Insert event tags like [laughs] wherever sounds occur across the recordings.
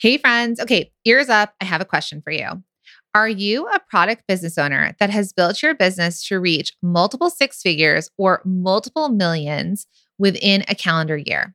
Hey, friends. Okay, ears up. I have a question for you. Are you a product business owner that has built your business to reach multiple six figures or multiple millions within a calendar year?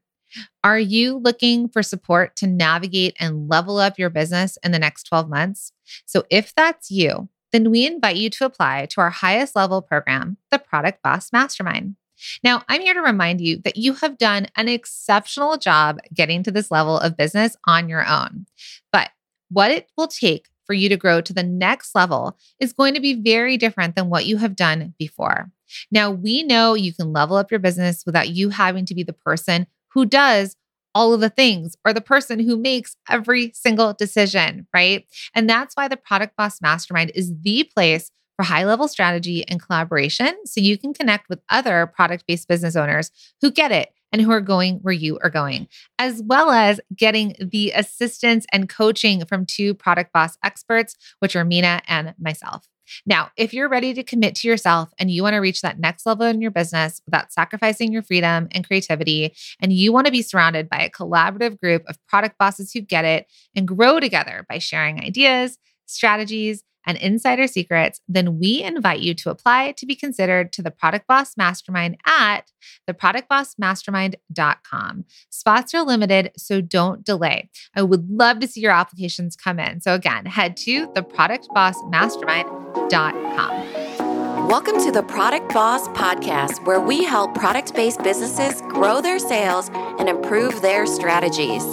Are you looking for support to navigate and level up your business in the next 12 months? So, if that's you, then we invite you to apply to our highest level program, the Product Boss Mastermind. Now, I'm here to remind you that you have done an exceptional job getting to this level of business on your own. But what it will take for you to grow to the next level is going to be very different than what you have done before. Now, we know you can level up your business without you having to be the person who does all of the things or the person who makes every single decision, right? And that's why the Product Boss Mastermind is the place for high level strategy and collaboration so you can connect with other product based business owners who get it and who are going where you are going, as well as getting the assistance and coaching from two product boss experts, which are Minna and myself. Now, if you're ready to commit to yourself and you want to reach that next level in your business without sacrificing your freedom and creativity, and you want to be surrounded by a collaborative group of product bosses who get it and grow together by sharing ideas, strategies, and insider secrets, then we invite you to apply to be considered to the Product Boss Mastermind at theproductbossmastermind.com. Spots are limited, so don't delay. I would love to see your applications come in. So again, head to theproductbossmastermind.com. Welcome to the Product Boss Podcast, where we help product based businesses grow their sales and improve their strategies.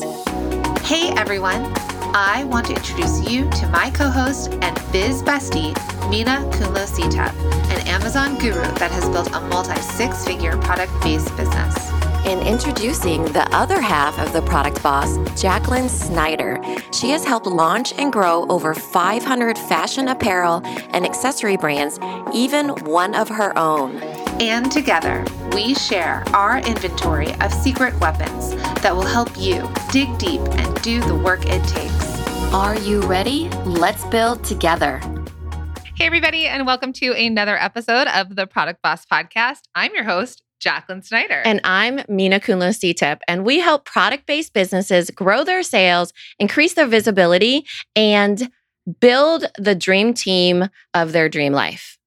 Hey, everyone. I want to introduce you to my co host and biz bestie, Minna Khounlo an Amazon guru that has built a multi six figure product based business. In introducing the other half of the product boss, Jacqueline Snyder. She has helped launch and grow over 500 fashion apparel and accessory brands, even one of her own. And together, we share our inventory of secret weapons that will help you dig deep and do the work it takes. Are you ready? Let's build together. Hey, everybody, and welcome to another episode of the Product Boss Podcast. I'm your host, Jacqueline Snyder. And I'm Minna Khounlo-Sithep, and we help product based businesses grow their sales, increase their visibility, and build the dream team of their dream life.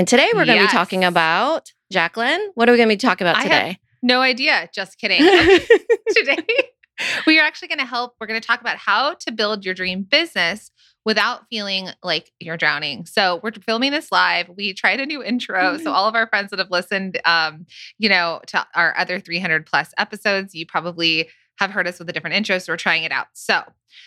And today we're going to yes. be talking about, Jacqueline, what are we going to be talking about today? no idea. Just kidding. [laughs] [laughs] today, we are actually going to help. We're going to talk about how to build your dream business without feeling like you're drowning. So we're filming this live. We tried a new intro. So all of our friends that have listened, um, you know, to our other 300 plus episodes, you probably have heard us with a different intro. So we're trying it out. So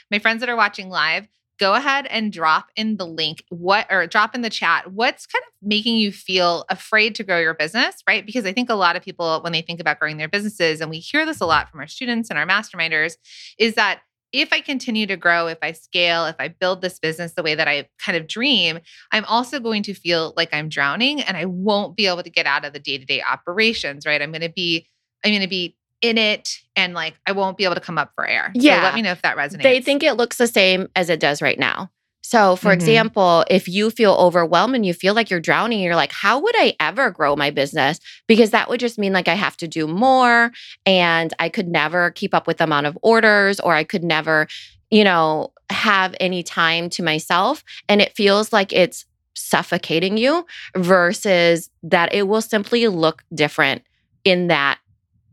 my friends that are watching live, go ahead and drop in the link what or drop in the chat what's kind of making you feel afraid to grow your business right because i think a lot of people when they think about growing their businesses and we hear this a lot from our students and our masterminders is that if I continue to grow, if I scale, if I build this business the way that I kind of dream, I'm also going to feel like I'm drowning and I won't be able to get out of the day to day operations, right? I'm going to be, I'm going to be in it and like I won't be able to come up for air. Yeah. So let me know if that resonates. They think it looks the same as it does right now. So, for mm-hmm. example, if you feel overwhelmed and you feel like you're drowning, you're like, how would I ever grow my business? Because that would just mean like I have to do more and I could never keep up with the amount of orders or I could never, you know, have any time to myself. And it feels like it's suffocating you versus that it will simply look different in that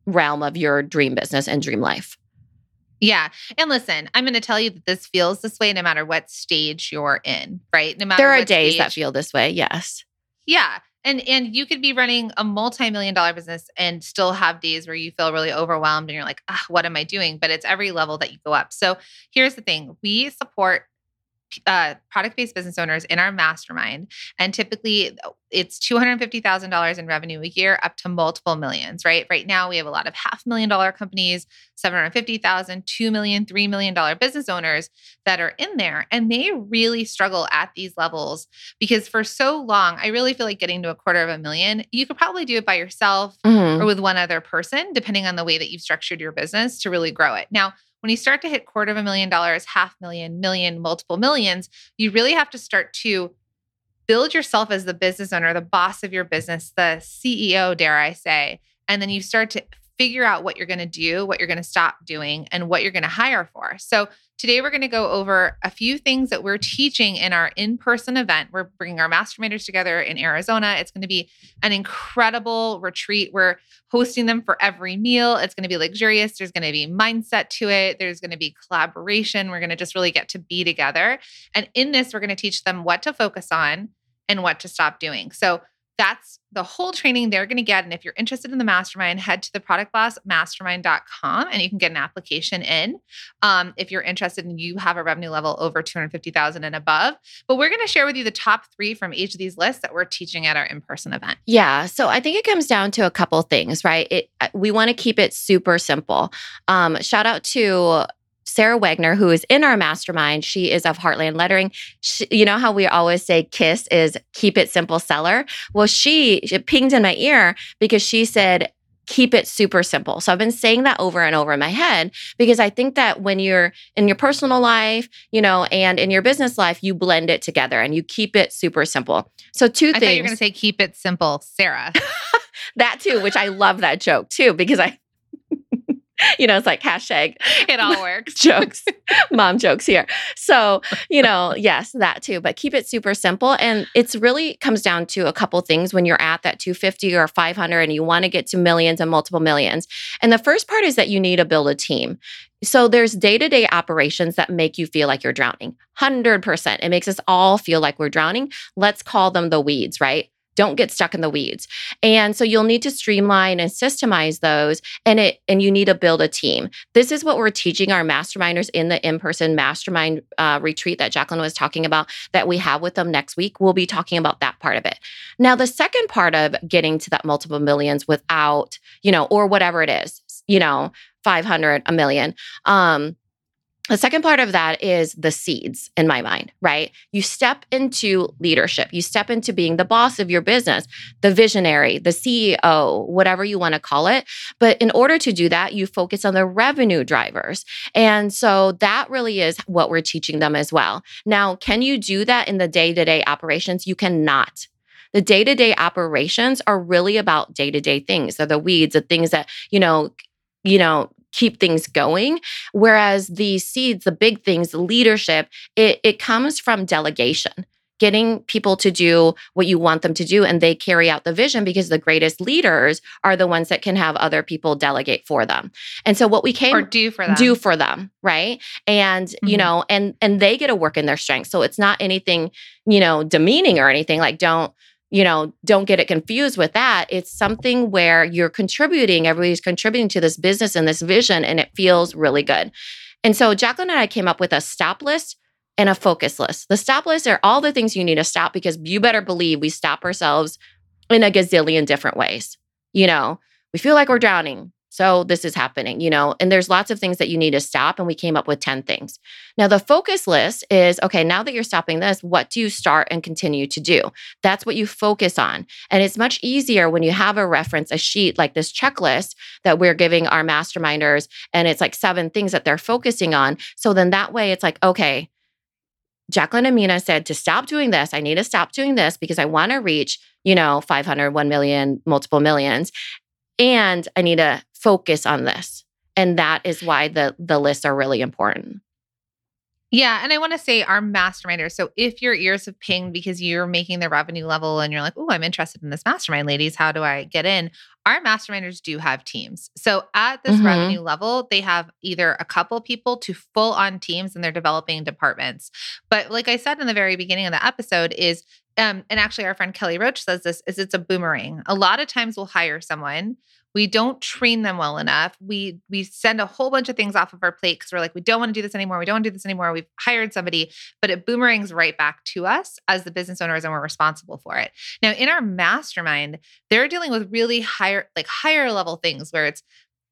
realm of your dream business and dream life. Yeah. And listen, I'm going to tell you that this feels this way no matter what stage you're in, right? No matter There are days stage. that feel this way. Yes. Yeah. And and you could be running a multi-million dollar business and still have days where you feel really overwhelmed and you're like, ah, what am I doing? But it's every level that you go up. So here's the thing. We support uh, product based business owners in our mastermind. And typically it's $250,000 in revenue a year up to multiple millions, right? Right now we have a lot of half million dollar companies, 750,000, 2 million, 3 million dollar business owners that are in there and they really struggle at these levels because for so long I really feel like getting to a quarter of a million, you could probably do it by yourself mm-hmm. or with one other person depending on the way that you've structured your business to really grow it. Now, when you start to hit quarter of a million dollars, half million, million, multiple millions, you really have to start to build yourself as the business owner, the boss of your business, the CEO, dare I say. And then you start to figure out what you're going to do, what you're going to stop doing, and what you're going to hire for. So, today we're going to go over a few things that we're teaching in our in person event. We're bringing our masterminders together in Arizona. It's going to be an incredible retreat. We're hosting them for every meal. It's going to be luxurious. There's going to be mindset to it, there's going to be collaboration. We're going to just really get to be together. And in this, we're going to teach them what to focus on and what to stop doing. So, that's the whole training they're going to get. And if you're interested in the mastermind, head to the productbossmastermind.com and you can get an application in. Um, if you're interested and you have a revenue level over 250,000 and above. But we're going to share with you the top three from each of these lists that we're teaching at our in-person event. Yeah. So I think it comes down to a couple things, right? It, uh, we want to keep it super simple. Um, shout out to Sarah Wagner, who is in our mastermind, she is of Heartland Lettering. She, you know how we always say KISS is keep it simple seller? Well, she, pinged in my ear because she said, keep it super simple. So I've been saying that over and over in my head because I think that when you're in your personal life, you know, and in your business life, you blend it together and you keep it super simple. So two I things. thought you were going to say keep it simple, Sarah. [laughs] that too, which I love that joke too because I [laughs] you know, it's like hashtag it all works. [laughs] jokes, mom jokes here. So, you know, [laughs] yes, that too, but keep it super simple. And it's really comes down to a couple things when you're at that 250 or 500 and you want to get to millions and multiple millions. And the first part is that you need to build a team. So there's day-to-day operations that make you feel like you're drowning. 100%. It makes us all feel like we're drowning. Let's call them the weeds, right? Don't get stuck in the weeds. And so you'll need to streamline and systemize those and it and you need to build a team. This is what we're teaching our masterminders in the in-person mastermind uh, retreat that Jacqueline was talking about that we have with them next week. We'll be talking about that part of it. Now the second part of getting to that multiple millions without, you know, or whatever it is, you know, 500, a million. Um the second part of that is the seeds in my mind, right? You step into leadership, you step into being the boss of your business, the visionary, the CEO, whatever you want to call it. But in order to do that, you focus on the revenue drivers. And so that really is what we're teaching them as well. Now, can you do that in the day to day operations? You cannot. The day to day operations are really about day to day things. They're the weeds, the things that, you know, you know, keep things going. Whereas the seeds, the big things, the leadership, it, it comes from delegation getting people to do what you want them to do and they carry out the vision because the greatest leaders are the ones that can have other people delegate for them and so what we or do for them do for them right and mm-hmm. you know and and they get to work in their strengths so it's not anything you know demeaning or anything like don't you know, don't get it confused with that. It's something where you're contributing, everybody's contributing to this business and this vision, and it feels really good. And so Jacqueline and I came up with a stop list and a focus list. The stop list are all the things you need to stop because you better believe we stop ourselves in a gazillion different ways. You know, we feel like we're drowning. So this is happening, you know, and there's lots of things that you need to stop. And we came up with 10 things. Now, the focus list is okay, now that you're stopping this, what do you start and continue to do? That's what you focus on. And it's much easier when you have a reference, a sheet like this checklist that we're giving our masterminders, and it's like seven things that they're focusing on. So then that way it's like, okay, Jacqueline Amina said to stop doing this. I need to stop doing this because I want to reach, you know, 500, 1 million, multiple millions. And I need to focus on this. And that is why the the lists are really important. Yeah. And I want to say our masterminders. So if your ears have pinged because you're making the revenue level and you're like, oh, I'm interested in this mastermind, ladies, how do I get in? Our masterminders do have teams. So at this mm-hmm. revenue level, they have either a couple people to full on teams and they're developing departments. But like I said in the very beginning of the episode, is um, and actually our friend Kelly Roach says this is it's a boomerang. A lot of times we'll hire someone we don't train them well enough. We we send a whole bunch of things off of our plate because we're like we don't want to do this anymore. We don't want to do this anymore. We've hired somebody. But it boomerangs right back to us as the business owners and we're responsible for it. Now in our mastermind they're dealing with really higher like higher level things where it's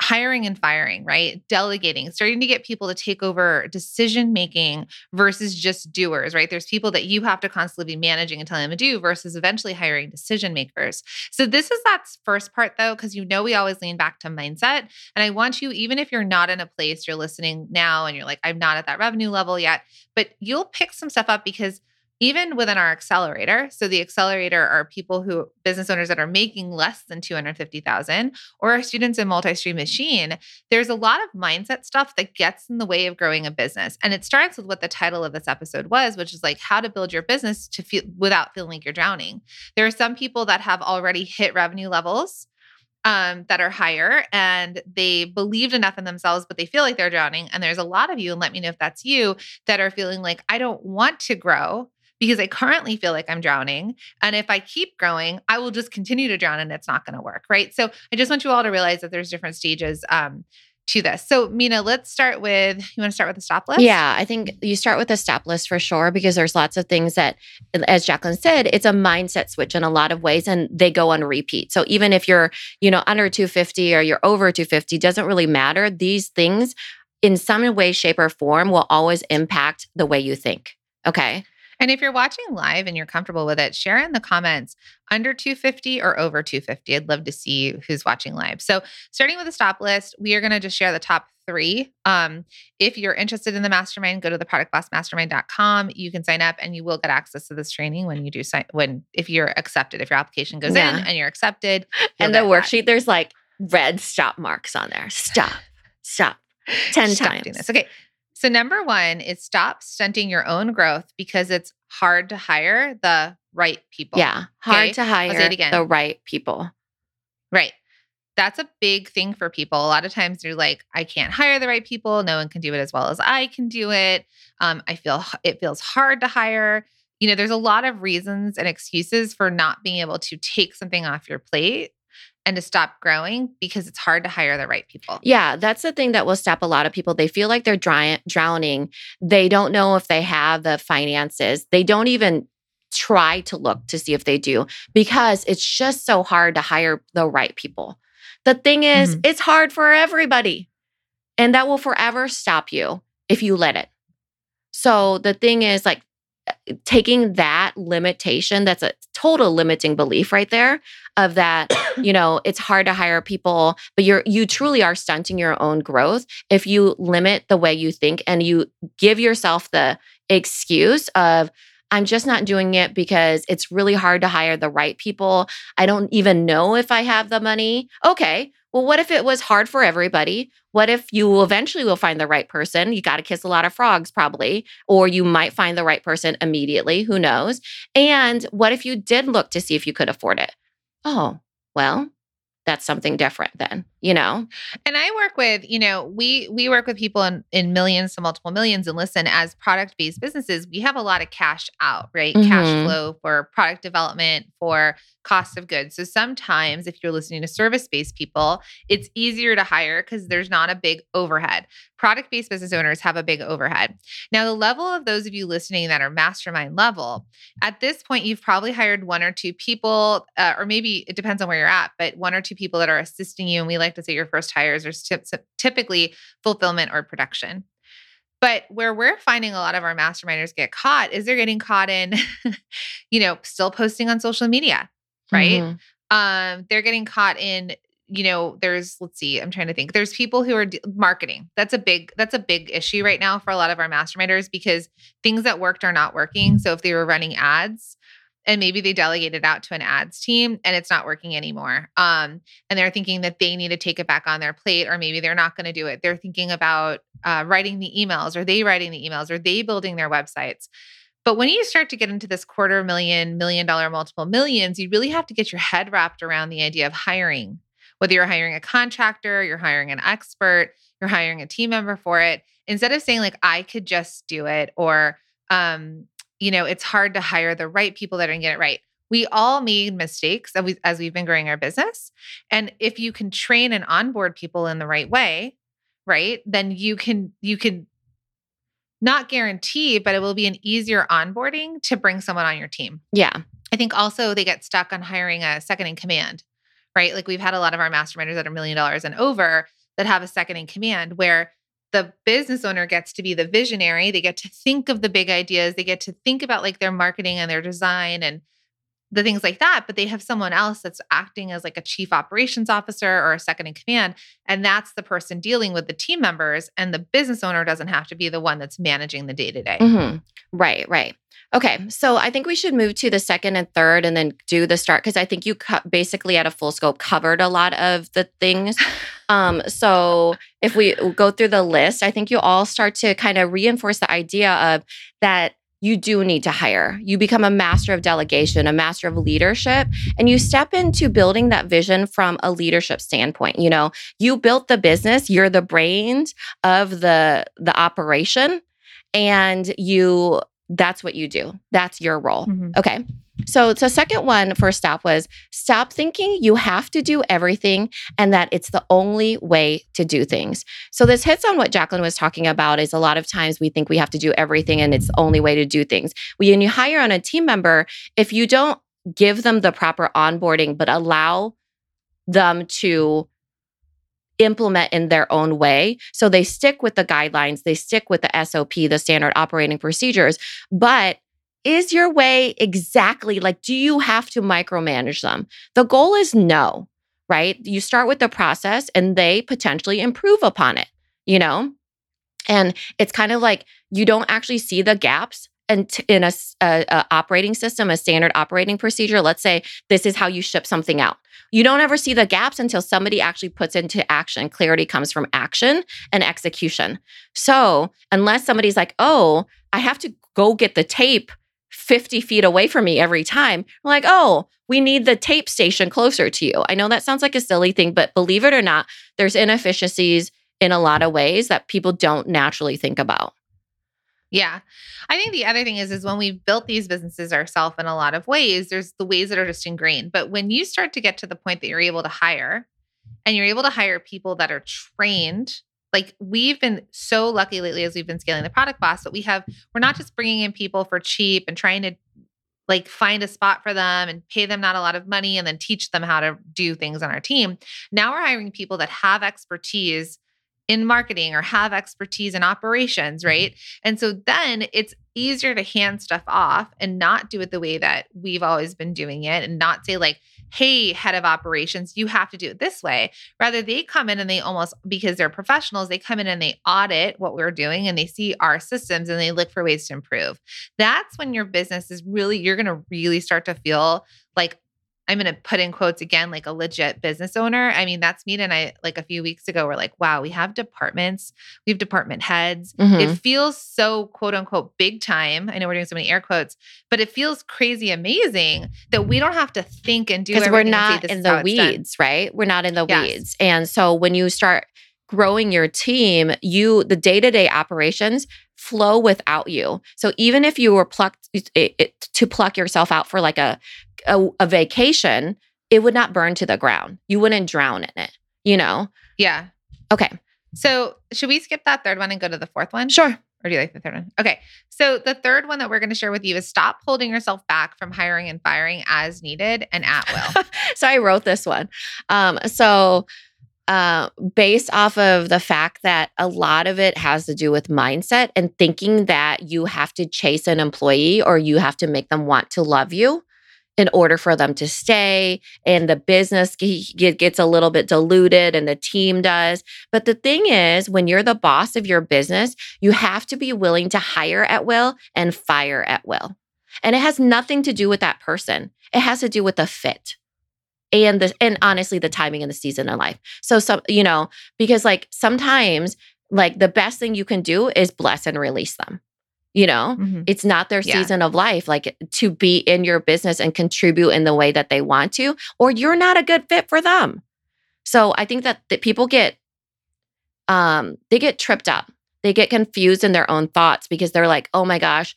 hiring and firing, right? Delegating, starting to get people to take over decision making versus just doers, right? There's people that you have to constantly be managing and telling them to do versus eventually hiring decision makers. So, this is that first part though, because you know we always lean back to mindset. And I want you, even if you're not in a place you're listening now and you're like, I'm not at that revenue level yet, but you'll pick some stuff up because even within our accelerator. So the accelerator are people who business owners that are making less than 250,000 or our students in multi-stream machine. There's a lot of mindset stuff that gets in the way of growing a business. And it starts with what the title of this episode was, which is like how to build your business to feel without feeling like you're drowning. There are some people that have already hit revenue levels um, that are higher and they believed enough in themselves, but they feel like they're drowning. And there's a lot of you, and let me know if that's you, that are feeling like, I don't want to grow because I currently feel like I'm drowning. And if I keep growing, I will just continue to drown and it's not going to work. Right. So I just want you all to realize that there's different stages um, to this. So, Minna, let's start with you want to start with the stop list? Yeah, I think you start with a stop list for sure because there's lots of things that, as Jacqueline said, it's a mindset switch in a lot of ways and they go on repeat. So, even if you're, you know, under 250 or you're over 250, doesn't really matter. These things in some way, shape, or form will always impact the way you think. Okay. And if you're watching live and you're comfortable with it, share in the comments under 250 or over 250. I'd love to see who's watching live. So, starting with the stop list, we are going to just share the top three. Um, if you're interested in the mastermind, go to the productbossmastermind.com. You can sign up and you will get access to this training when you do sign when if you're accepted, if your application goes yeah. in and you're accepted. [laughs] And the worksheet, that. there's like red stop marks on there. Stop, stop. [laughs] 10 stop times. This. Okay. So, number one is stop stunting your own growth because it's hard to hire the right people. Yeah. Hard okay? to hire the right people. Right. That's a big thing for people. A lot of times they're like, I can't hire the right people. No one can do it as well as I can do it. Um, I feel it feels hard to hire. You know, there's a lot of reasons and excuses for not being able to take something off your plate and to stop growing because it's hard to hire the right people. Yeah, that's the thing that will stop a lot of people. They feel like they're dry, drowning. They don't know if they have the finances. They don't even try to look to see if they do because it's just so hard to hire the right people. The thing is, mm-hmm. it's hard for everybody. And that will forever stop you if you let it. So the thing is, like, taking that limitation that's a total limiting belief right there of that [coughs] you know it's hard to hire people but you're you truly are stunting your own growth if you limit the way you think and you give yourself the excuse of I'm just not doing it because it's really hard to hire the right people. I don't even know if I have the money. Okay. Well, what if it was hard for everybody? What if you eventually will find the right person? You got to kiss a lot of frogs, probably, or you might find the right person immediately. Who knows? And what if you did look to see if you could afford it? Oh, well, that's something different then you know? And i work with you know we we work with people in, in millions to multiple millions and listen as product based businesses we have a lot of cash out right? Mm-hmm. cash flow for product development for cost of goods. So sometimes if you're listening to service based people it's easier to hire because there's not a big overhead. Product based business owners have a big overhead. Now the level of those of you listening that are mastermind level at this point you've probably hired one or two people uh, or maybe it depends on where you're at but one or two people that are assisting you and we like to say your first hires are typically fulfillment or production. But where we're finding a lot of our masterminders get caught is they're getting caught in, [laughs] you know, still posting on social media, right? Mm-hmm. Um, they're getting caught in, you know, there's let's see, I'm trying to think. There's people who are d- marketing. That's a big that's a big issue right now for a lot of our masterminders because things that worked are not working. So if they were running ads, and maybe they delegated out to an ads team and it's not working anymore. Um, and they're thinking that they need to take it back on their plate, or maybe they're not going to do it. They're thinking about uh, writing the emails, or they writing the emails, or they building their websites. But when you start to get into this quarter million, million dollar, multiple millions, you really have to get your head wrapped around the idea of hiring. Whether you're hiring a contractor, you're hiring an expert, you're hiring a team member for it, instead of saying, like, I could just do it, or um, you know, it's hard to hire the right people that are going to get it right. We all made mistakes as, we, as we've been growing our business. And if you can train and onboard people in the right way, right, then you can, you can not guarantee, but it will be an easier onboarding to bring someone on your team. Yeah. I think also they get stuck on hiring a second in command, right? Like we've had a lot of our masterminders that are million dollars and over that have a second in command where the business owner gets to be the visionary. They get to think of the big ideas. They get to think about like their marketing and their design and the things like that, but they have someone else that's acting as like a chief operations officer or a second in command. And that's the person dealing with the team members. And the business owner doesn't have to be the one that's managing the day to day. Right, right. Okay, so I think we should move to the second and third and then do the start because I think you co- basically at a full scope covered a lot of the things. [laughs] Um, so if we go through the list, I think you all start to kind of reinforce the idea of that you do need to hire. You become a master of delegation, a master of leadership, and you step into building that vision from a leadership standpoint. You know, you built the business, you're the brains of the the operation and you that's what you do. That's your role. Mhm. Okay. So the second one for stop was stop thinking you have to do everything and that it's the only way to do things. So this hits on what Jacqueline was talking about is a lot of times we think we have to do everything and it's the only way to do things. When you hire on a team member, if you don't give them the proper onboarding but allow them to implement in their own way. So they stick with the guidelines, they stick with the SOP, the standard operating procedures, but is your way exactly like, do you have to micromanage them? The goal is no, right? You start with the process and they potentially improve upon it, you know? And it's kind of like you don't actually see the gaps and in a, a- a operating system, a standard operating procedure. Let's say this is how you ship something out. You don't ever see the gaps until somebody actually puts into action. Clarity comes from action and execution. So, unless somebody's like, oh, I have to go get the tape 50 feet away from me every time, we're like, oh, we need the tape station closer to you. I know that sounds like a silly thing, but believe it or not, there's inefficiencies in a lot of ways that people don't naturally think about. Yeah. I think the other thing is is when we've built these businesses ourselves in a lot of ways, there's the ways that are just ingrained. But when you start to get to the point that you're able to hire and you're able to hire people that are trained, like we've been so lucky lately as we've been scaling the product boss that we have we're not just bringing in people for cheap and trying to like find a spot for them and pay them not a lot of money and then teach them how to do things on our team. Now we're hiring people that have expertise in marketing or have expertise in operations, mm-hmm. right? And so then it's easier to hand stuff off and not do it the way that we've always been doing it and not say, like, hey, head of operations, you have to do it this way. Rather, they come in and they almost, because they're professionals, they come in and they audit what we're doing and they see our systems and they look for ways to improve. That's when your business is really, you're going to really start to feel like, I'm going to put in quotes again, like a legit business owner. I mean, that's me and I, like a few weeks ago, we're like, wow, we have departments, we have department heads. Mhm. It feels so quote unquote big time. I know we're doing so many air quotes, but it feels crazy amazing that we don't have to think and do because we're say, not in the it's done." weeds, right? We're not in the Yes. weeds. And so when you start growing your team, you the day-to-day operations flow without you. So even if you were plucked it, it- to pluck yourself out for like a, a a vacation, it would not burn to the ground. You wouldn't drown in it, you know? Yeah. Okay. So should we skip that third one and go to the fourth one? Sure. Or do you like the third one? Okay. So the third one that we're going to share with you is stop holding yourself back from hiring and firing as needed and at will. [laughs] so I wrote this one. Um, so uh, based off of the fact that a lot of it has to do with mindset and thinking that you have to chase an employee or you have to make them want to love you in order for them to stay and the business ge- ge- gets a little bit diluted and the team does. But the thing is when you're the boss of your business you have to be willing to hire at will and fire at will. And it has nothing to do with that person. It has to do with the fit and the and honestly the timing and the season in life. So some you know because like sometimes like the best thing you can do is bless and release them you know Mhm. it's not their Yeah. season of life like to be in your business and contribute in the way that they want to or you're not a good fit for them so i think that, that people get um they get tripped up they get confused in their own thoughts because they're like oh my gosh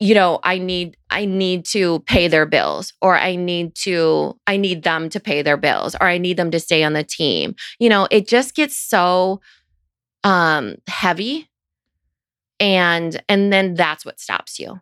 you know i need i need to pay their bills or i need to i need them to pay their bills or i need them to stay on the team you know it just gets so um heavy and and then that's what stops you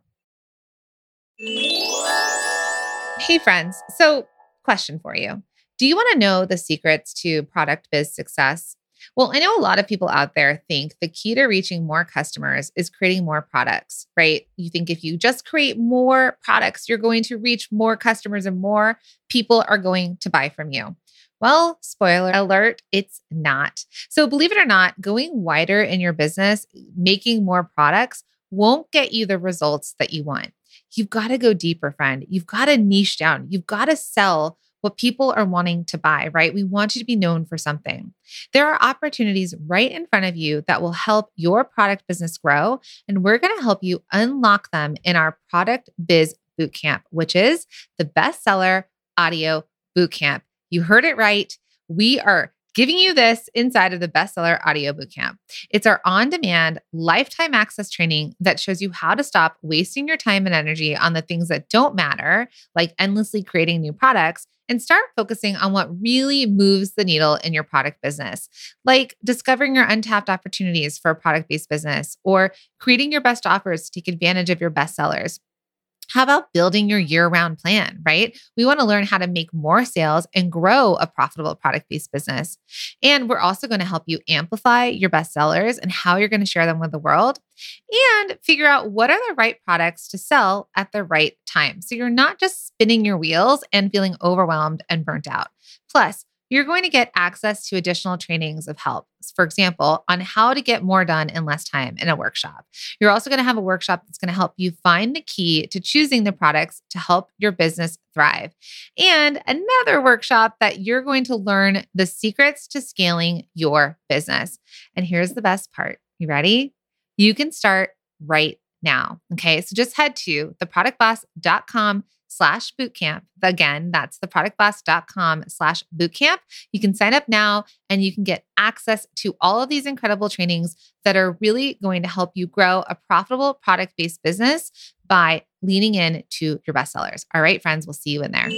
Hey, friends. So, question for you Do you want to know the secrets to product biz success? Well, I know a lot of people out there think the key to reaching more customers is creating more products, right? You think if you just create more products, you're going to reach more customers and more people are going to buy from you. Well, spoiler alert, it's not. So, believe it or not, going wider in your business, making more products won't get you the results that you want. You've got to go deeper, friend. You've got to niche down. You've got to sell what people are wanting to buy, right? We want you to be known for something. There are opportunities right in front of you that will help your product business grow. And we're going to help you unlock them in our Product Biz Bootcamp, which is the bestseller audio bootcamp. You heard it right. We are giving you this inside of the bestseller audio bootcamp. It's our on demand lifetime access training that shows you how to stop wasting your time and energy on the things that don't matter, like endlessly creating new products, and start focusing on what really moves the needle in your product business, like discovering your untapped opportunities for a product based business or creating your best offers to take advantage of your best sellers. How about building your year round plan, right? We want to learn how to make more sales and grow a profitable product based business. And we're also going to help you amplify your best sellers and how you're going to share them with the world and figure out what are the right products to sell at the right time. So you're not just spinning your wheels and feeling overwhelmed and burnt out. Plus, you're going to get access to additional trainings of help. For example, on how to get more done in less time in a workshop. You're also going to have a workshop that's going to help you find the key to choosing the products to help your business thrive. And another workshop that you're going to learn the secrets to scaling your business. And here's the best part. You ready? You can start right now. Okay. So just head to theproductboss.com slash bootcamp. Again, that's theproductboss.com slash bootcamp. You can sign up now and you can get access to all of these incredible trainings that are really going to help you grow a profitable product based business by leaning in to your bestsellers. All right, friends, we'll see you in there.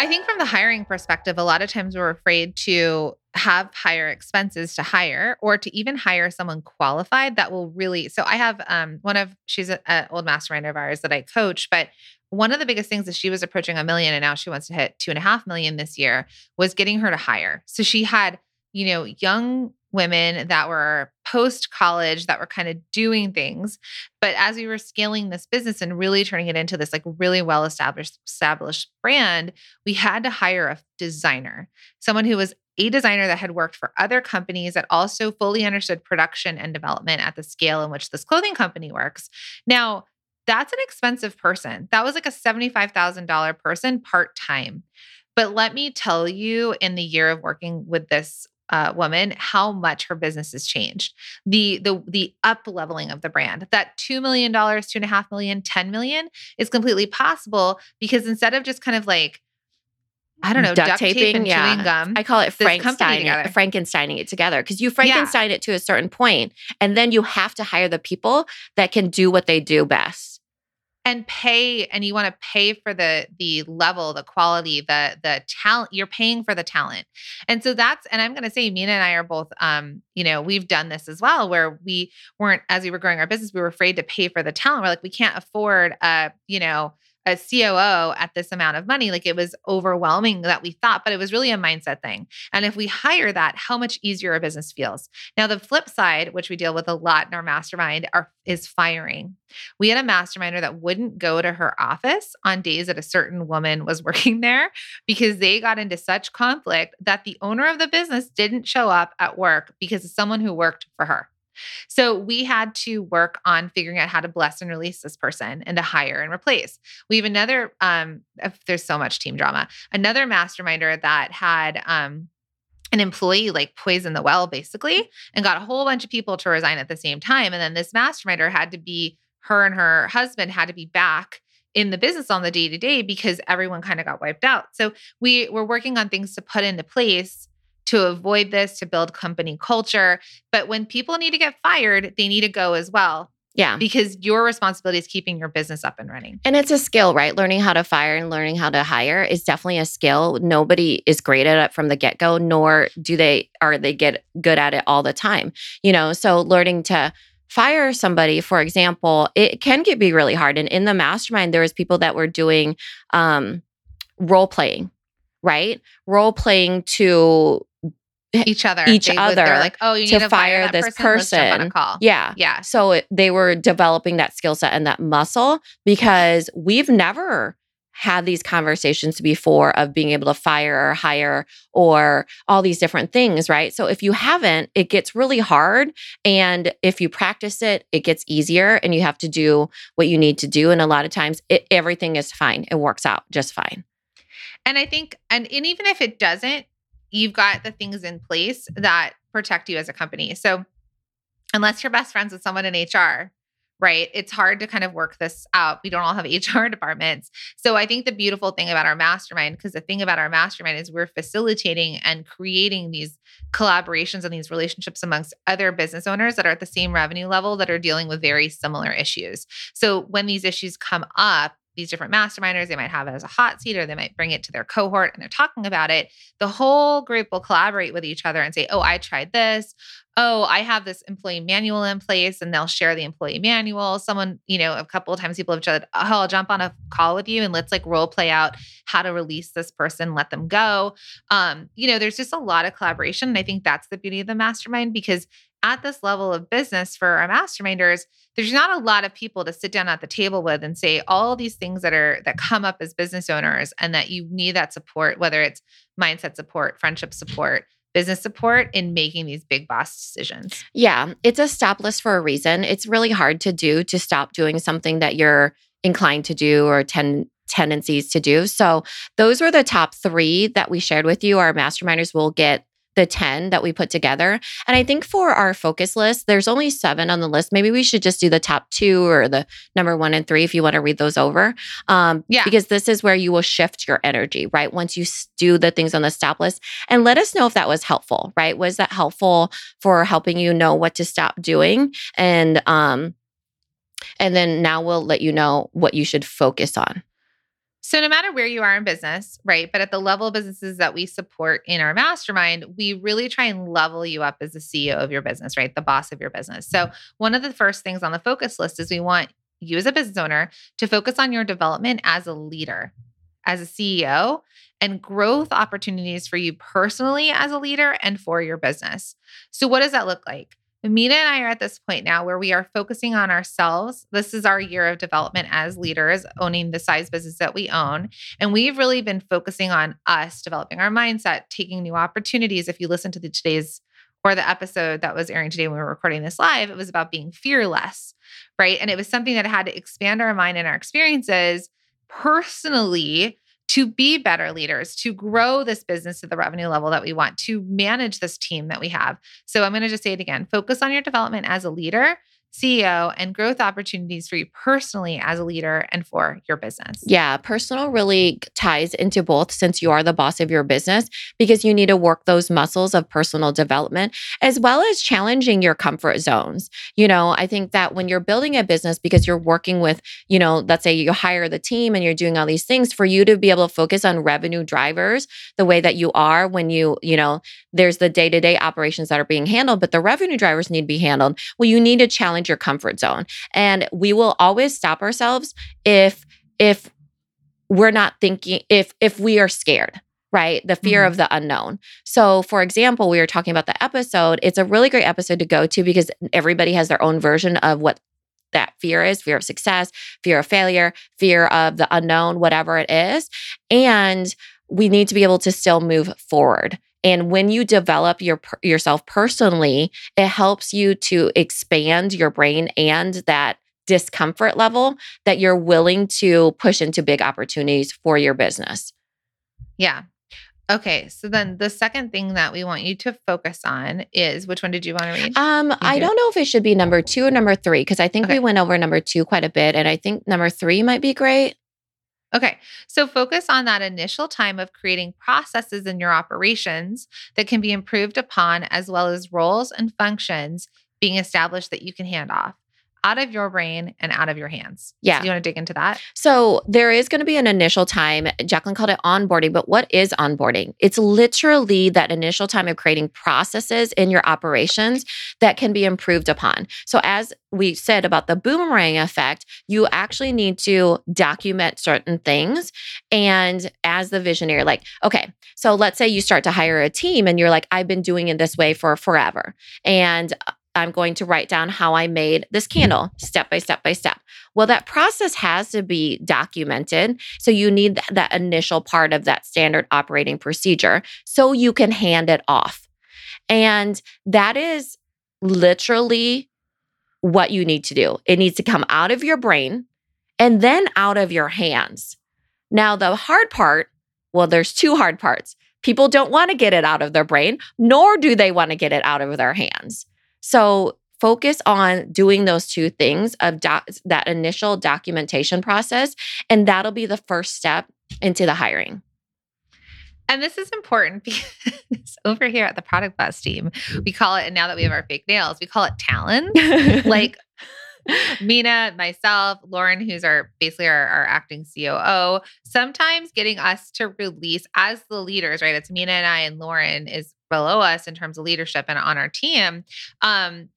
I think from the hiring perspective, a lot of times we're afraid to have higher expenses to hire or to even hire someone qualified that will really. So I have um, one of, she's an old mastermind of ours that I coach, but one of the biggest things is she was approaching a million and now she wants to hit two and a half million this year was getting her to hire. So she had, you know, young women that were post college that were kind of doing things but as we were scaling this business and really turning it into this like really well established established brand we had to hire a designer someone who was a designer that had worked for other companies that also fully understood production and development at the scale in which this clothing company works. Now that's an expensive person. That was like a $75000 person part-time. But let me tell you, in the year of working with this uh, woman how much her business has changed the the the up leveling of the brand that $2 million two and a half million 10 million is completely possible because instead of just kind of like I don't know, duct, duct taping, tape yeah. chewing gum. I call it Frankenstein, Frankensteining it together because you Frankenstein yeah. it to a certain point, and then you have to hire the people that can do what they do best and pay and you want to pay for the the level the quality the the talent you're paying for the talent. And so that's and i'm going to say minna and i are both um you know we've done this as well where we weren't as we were growing our business we were afraid to pay for the talent. We're like we can't afford a you know a COO at this amount of money. Like it was overwhelming that we thought, but it was really a mindset thing. And if we hire that, how much easier a business feels. Now, the flip side, which we deal with a lot in our mastermind, are, is firing. We had a masterminder that wouldn't go to her office on days that a certain woman was [laughs] working there because they got into such conflict that the owner of the business didn't show up at work because of someone who worked for her. So we had to work on figuring out how to bless and release this person and to hire and replace. We have another, um, there's so much team drama, another masterminder that had, um, an employee like poisoned the well basically and got a whole bunch of people to resign at the same time. And then this masterminder had to be, her and her husband had to be back in the business on the day to day because everyone kind of got wiped out. So we were working on things to put into place to avoid this, to build company culture. But when people need to get fired, they need to go as well. Yeah. Because your responsibility is keeping your business up and running. And it's a skill, right? Learning how to fire and learning how to hire is definitely a skill. Nobody is great at it from the get-go, nor do they are they get good at it all the time. You know, so learning to fire somebody, for example, it can get be really hard. And in the mastermind, there was people that were doing um role playing, right? Role playing to each other. each They other they're like, oh, you to need to fire, fire this person. Jump on a call. Yeah. Yeah. So it, they were developing that skill set and that muscle because we've never had these conversations before of being able to fire or hire or all these different things, right? So if you haven't, it gets really hard. And if you practice it, it gets easier and you have to do what you need to do. And a lot of times it, everything is fine. It works out just fine. And I think, and, and even if it doesn't, you've got the things in place that protect you as a company. So, unless you're best friends with someone in HR, right, it's hard to kind of work this out. We don't all have [laughs] HR departments. So, I think the beautiful thing about our mastermind, because the thing about our mastermind is we're facilitating and creating these collaborations and these relationships amongst other business owners that are at the same revenue level that are dealing with very similar issues. So, when these issues come up, these different masterminders, they might have it as a hot seat or they might bring it to their cohort and they're talking about it. The whole group will collaborate with each other and say, Oh, I tried this. Oh, I have this employee manual in place, and they'll share the employee manual. Someone, you know, a couple of times people have said, Oh, I'll jump on a call with you and let's like role play out how to release this person, let them go. Um, you know, there's just a lot of collaboration. And I think that's the beauty of the mastermind because at this level of business for our masterminders, there's not a lot of people to sit down at the table with and say all these things that are that come up as business owners and that you need that support whether it's mindset support friendship support business support in making these big boss decisions Yeah, it's a stop list for a reason. It's really hard to do to stop doing something that you're inclined to do or ten tendencies to do. So those were the top three that we shared with you. Our masterminders will get the 10 that we put together. And I think for our focus list, there's only seven on the list. Maybe we should just do the top two or the number one and three if you want to read those over. Um, Yeah. Because this is where you will shift your energy, right? Once you do the things on the stop list and let us know if that was helpful, right? Was that helpful for helping you know what to stop doing? And, um, and then now we'll let you know what you should focus on. So, no matter where you are in business, right? But at the level of businesses that we support in our mastermind, we really try and level you up as the CEO of your business, right? The boss of your business. So, mm-hmm. one of the first things on the focus list is we want you as a business owner to focus on your development as a leader, as a CEO, and growth opportunities for you personally as a leader and for your business. So, what does that look like? Minna and I are at this point now where we are focusing on ourselves. This is our year of development as leaders, owning the size business that we own. And we've really been focusing on us, developing our mindset, taking new opportunities. If you listen to the today's or the episode that was airing today when we were recording this live, it was about being fearless, right? And it was something that had to expand our mind and our experiences personally to be better leaders, to grow this business to the revenue level that we want, to manage this team that we have. So I'm going to just say it again focus on your development as a leader, CEO, and growth opportunities for you personally as a leader and for your business. Yeah, personal really ties into both since you are the boss of your business because you need to work those muscles of personal development as well as challenging your comfort zones. You know, I think that when you're building a business because you're working with, you know, let's say you hire the team and you're doing all these things for you to be able to focus on revenue drivers the way that you are when you, you know, there's the day-to-day operations that are being handled, but the revenue drivers need to be handled. Well, you need to challenge your comfort zone. And we will always stop ourselves if if we're not thinking if if we are scared right? The fear Mhm. of the unknown. So for example we were talking about the episode. It's a really great episode to go to because everybody has their own version of what that fear is fear of success fear of failure fear of the unknown whatever it is. And we need to be able to still move forward and when you develop your yourself personally it helps you to expand your brain and that discomfort level that you're willing to push into big opportunities for your business. Yeah. Okay. So then the second thing that we want you to focus on is which one did you want to read? Um, I do. don't know if it should be number two or number three because I think Okay. we went over number two quite a bit, and I think number three might be great. Okay. So focus on that initial time of creating processes in your operations that can be improved upon, as well as roles and functions being established that you can hand off. Out of your brain and out of your hands. Yeah. So do you want to dig into that? So there is going to be an initial time. Jacqueline called it onboarding, but what is onboarding? It's literally that initial time of creating processes in your operations that can be improved upon. So as we said about the boomerang effect, you actually need to document certain things. And as the visionary, like, okay, so let's say you start to hire a team and you're like, I've been doing it this way for forever. And uh, I'm going to write down how I made this candle step by step by step. Well, that process has to be documented. So you need th- that initial part of that standard operating procedure so you can hand it off. And that is literally what you need to do. It needs to come out of your brain and then out of your hands. Now, the hard part, well, there's two hard parts. People don't want to get it out of their brain, nor do they want to get it out of their hands. So focus on doing those two things of doc- that initial documentation process, and that'll be the first step into the hiring. And this is important [laughs] because over here at the Product Boss team, we call it, and now that we have our fake nails, we call it talent. like [laughs] Minna, myself, Lauren, who's our basically our, our acting COO, sometimes getting us to release as the leaders, right? It's Minna and I, and Lauren is below us in terms of leadership and on our team. Um,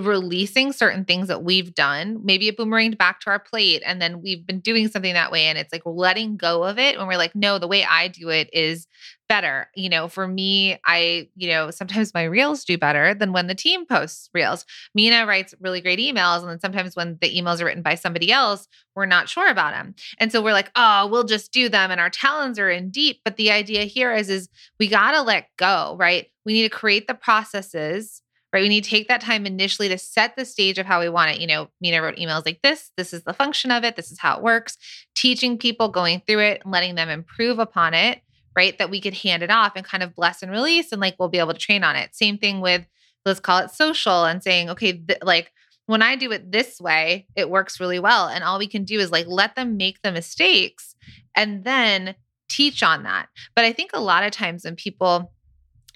releasing certain things that we've done, maybe it boomeranged back to our plate, and then we've been doing something that way, and it's like letting go of it when we're like, no, the way I do it is better. You know, for me, I, you know, sometimes my reels do better than when the team posts reels. Minna writes really great emails, and then sometimes when the emails are written by somebody else, we're not sure about them, and so we're like, oh, we'll just do them, and our talents are in deep. But the idea here is, is we gotta let go, right? We need to create the processes right? We need to take that time initially to set the stage of how we want it. You know, Minna wrote emails like this this is the function of it, this is how it works, teaching people, going through it, letting them improve upon it, right? That we could hand it off and kind of bless and release, and like we'll be able to train on it. Same thing with, let's call it social and saying, okay, th- like, when I do it this way, it works really well. And all we can do is like let them make the mistakes and then teach on that. But I think a lot of times when people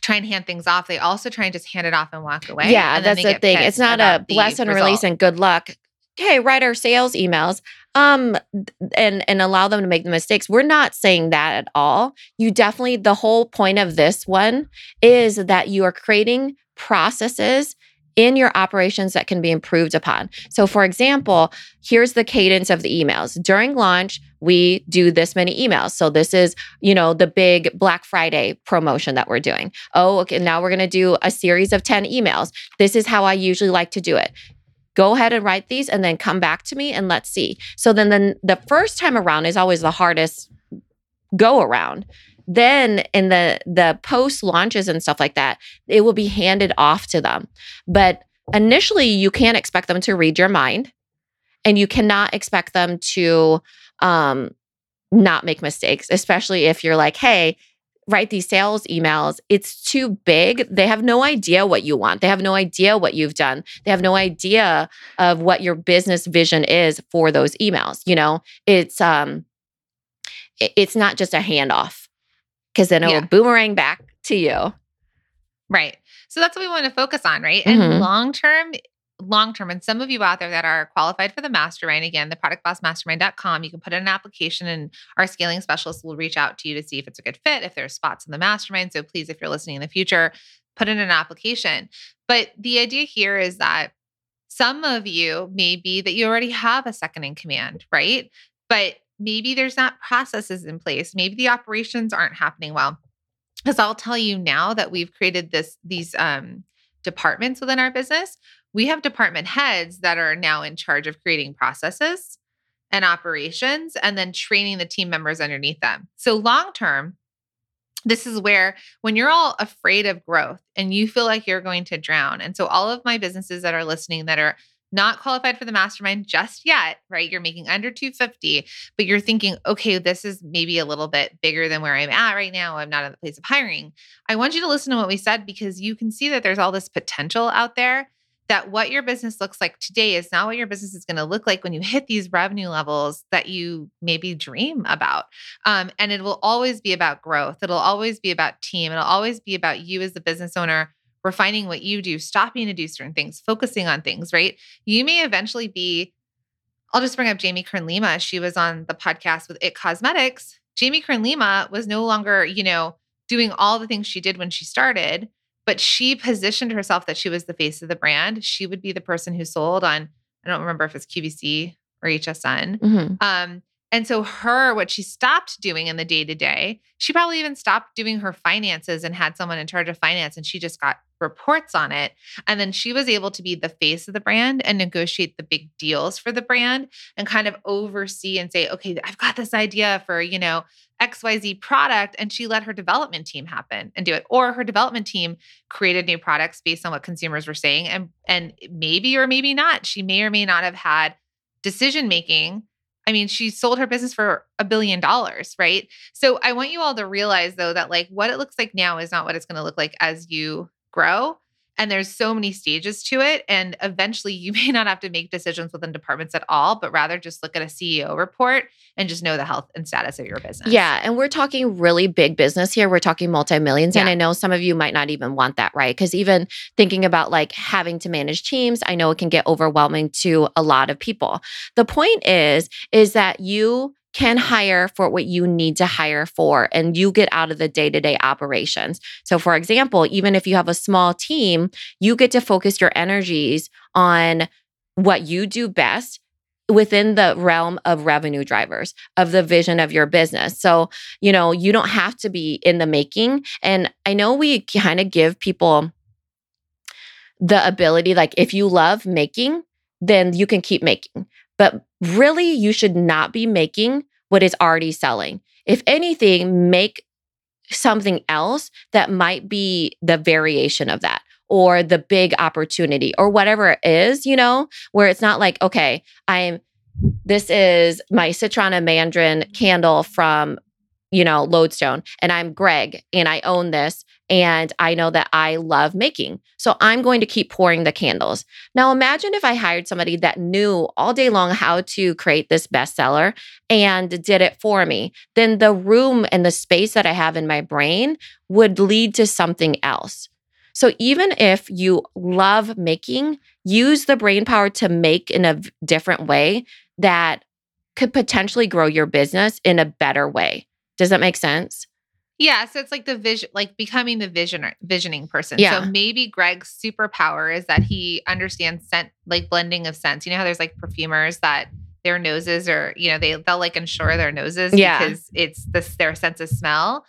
try and hand things off, they also try and just hand it off and walk away. Yeah, that's the thing. It's not a bless and release and good luck. Okay, write our sales emails um and and allow them to make the mistakes. We're not saying that at all. You definitely the whole point of this one is that you are creating processes in your operations that can be improved upon. So, for example, here's the cadence of the emails. During launch, we do this many emails. So, this is, you know, the big Black Friday promotion that we're doing. Oh, okay, now we're going to do a series of 10 emails. This is how I usually like to do it. Go ahead and write these and then come back to me and let's see. So, then the, the first time around is always the hardest go around then in the the post launches and stuff like that it will be handed off to them. But initially you can't expect them to read your mind and you cannot expect them to um not make mistakes especially if you're like hey write these sales emails. It's too big. They have no idea what you want. They have no idea what you've done. They have no idea of what your business vision is for those emails you know? It's um it's not just a handoff because then it yeah. will boomerang back to you. Right. So that's what we want to focus on, right? Mm-hmm. And long term, long term, and some of you out there that are qualified for the mastermind, again, the productbossmastermind.com, you can put in an application and our scaling specialist will reach out to you to see if it's a good fit, if there's spots in the mastermind. So please, if you're listening in the future, put in an application. But the idea here is that some of you may be that you already have a second in command, right? But maybe there's not processes in place maybe the operations aren't happening well. Because i'll tell you now that we've created this these um, departments within our business we have department heads that are now in charge of creating processes and operations and then training the team members underneath them. So long term this is where when you're all afraid of growth and you feel like you're going to drown and so all of my businesses that are listening that are not qualified for the mastermind just yet, right? You're making under 250, but you're thinking, okay, this is maybe a little bit bigger than where I'm at right now. I'm not in the place of hiring. I want you to listen to what we said because you can see that there's all this potential out there that what your business looks like today is not what your business is going to look like when you hit these revenue levels that you maybe dream about. Um, and it will always be about growth. It'll always be about team. It'll always be about you as the business owner refining what you do, stopping to do certain things, focusing on things, right? You may eventually be, I'll just bring up Jamie Kern Lima. She was on the podcast with It Cosmetics. Jamie Kern Lima was no longer, you know, doing all the things she did when she started, but she positioned herself that she was the face of the brand. She would be the person who sold on, I don't remember if it's QVC or HSN. Mm-hmm. Um, and so, her, what she stopped doing in the day to day, she probably even stopped doing her finances and had someone in charge of finance, and she just got reports on it. And then she was able to be the face of the brand and negotiate the big deals for the brand and kind of oversee and say, okay, I've got this idea for, you know, XYZ product. And she let her development team happen and do it. Or her development team created new products based on what consumers were saying. And and maybe or maybe not, she may or may not have had decision making I mean, she sold her business for a billion dollars, right? So I want you all to realize though that like what it looks like now is not what it's going to look like as you grow. And there's so many stages to it. And eventually you [laughs] may not have to make decisions within departments at all, but rather just look at a CEO report and just know the health and status of your business. Yeah. And we're talking really big business here. We're talking multi millions. And I know some of you might not even want that, right? Because even thinking about like having to manage teams, I know it can get overwhelming to a lot of people. The point is, is that you can hire for what you need to hire for and you get out of the day-to-day operations. So for example, even if you have a small team, you get to focus your energies on what you do best within the realm of revenue drivers of the vision of your business. So, you know, you don't have to be in the making. And I know we kind of give people the ability, like, if you love making, then you can keep making. But really, you should not be making what is already selling. If anything, make something else that might be the variation of that or the big opportunity or whatever it is, you know, where it's not like, okay, I'm this is my Citrona Mandarin candle from, you know, Lodestone, and I'm Greg, and I own this, and I know that I love making. So I'm going to keep pouring the candles. Now, imagine if I hired somebody that knew all day long how to create this bestseller and did it for me. Then the room and the space that I have in my brain would lead to something else. So even if you love making, use the brain power to make in a different way that could potentially grow your business in a better way. Does that make sense? Yeah, so it's like the vision, like becoming the vision, visioning person. Yeah. So maybe Greg's superpower is that he understands scent, like blending of scents. You know how there's like perfumers that their noses are, you know, they they'll like ensure their noses Yeah. because it's this their sense of smell.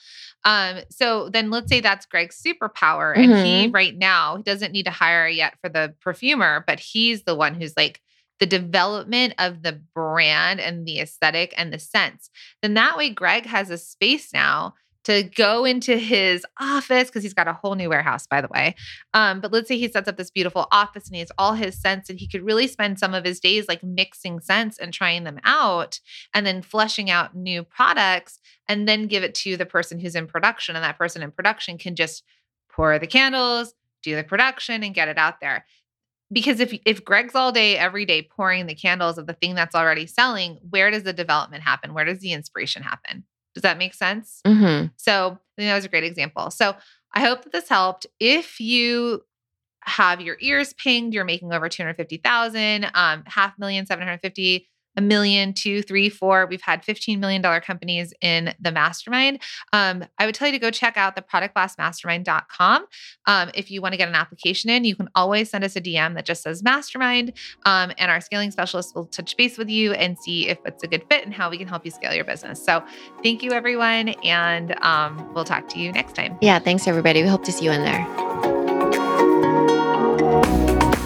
Um, so then let's say that's Greg's superpower, and he right now he doesn't need to hire yet for the perfumer, but he's the one who's like the development of the brand and the aesthetic and the scents. Then that way, Greg has a space now to go into his office because he's got a whole new warehouse, by the way. Um, but let's say he sets up this beautiful office and he has all his scents, and he could really spend some of his days like mixing scents and trying them out and then fleshing out new products and then give it to the person who's in production. And that person in production can just pour the candles, do the production, and get it out there. Because if if Greg's all day every day pouring the candles of the thing that's already selling, where does the development happen? Where does the inspiration happen? Does that make sense? Mm-hmm. So I think that was a great example. So I hope that this helped. If you have your ears pinged, you're making over 250,000, um, half million, 750, a million, two, three, four. We've had $15 million companies in the mastermind. Um, I would tell you to go check out the productbossmastermind.com. Um, if you want to get an application in, you can always send us a DM that just says mastermind. Um, and our scaling specialist will touch base with you and see if it's a good fit and how we can help you scale your business. So thank you, everyone. And um, we'll talk to you next time. Yeah, thanks everybody. We hope to see you in there.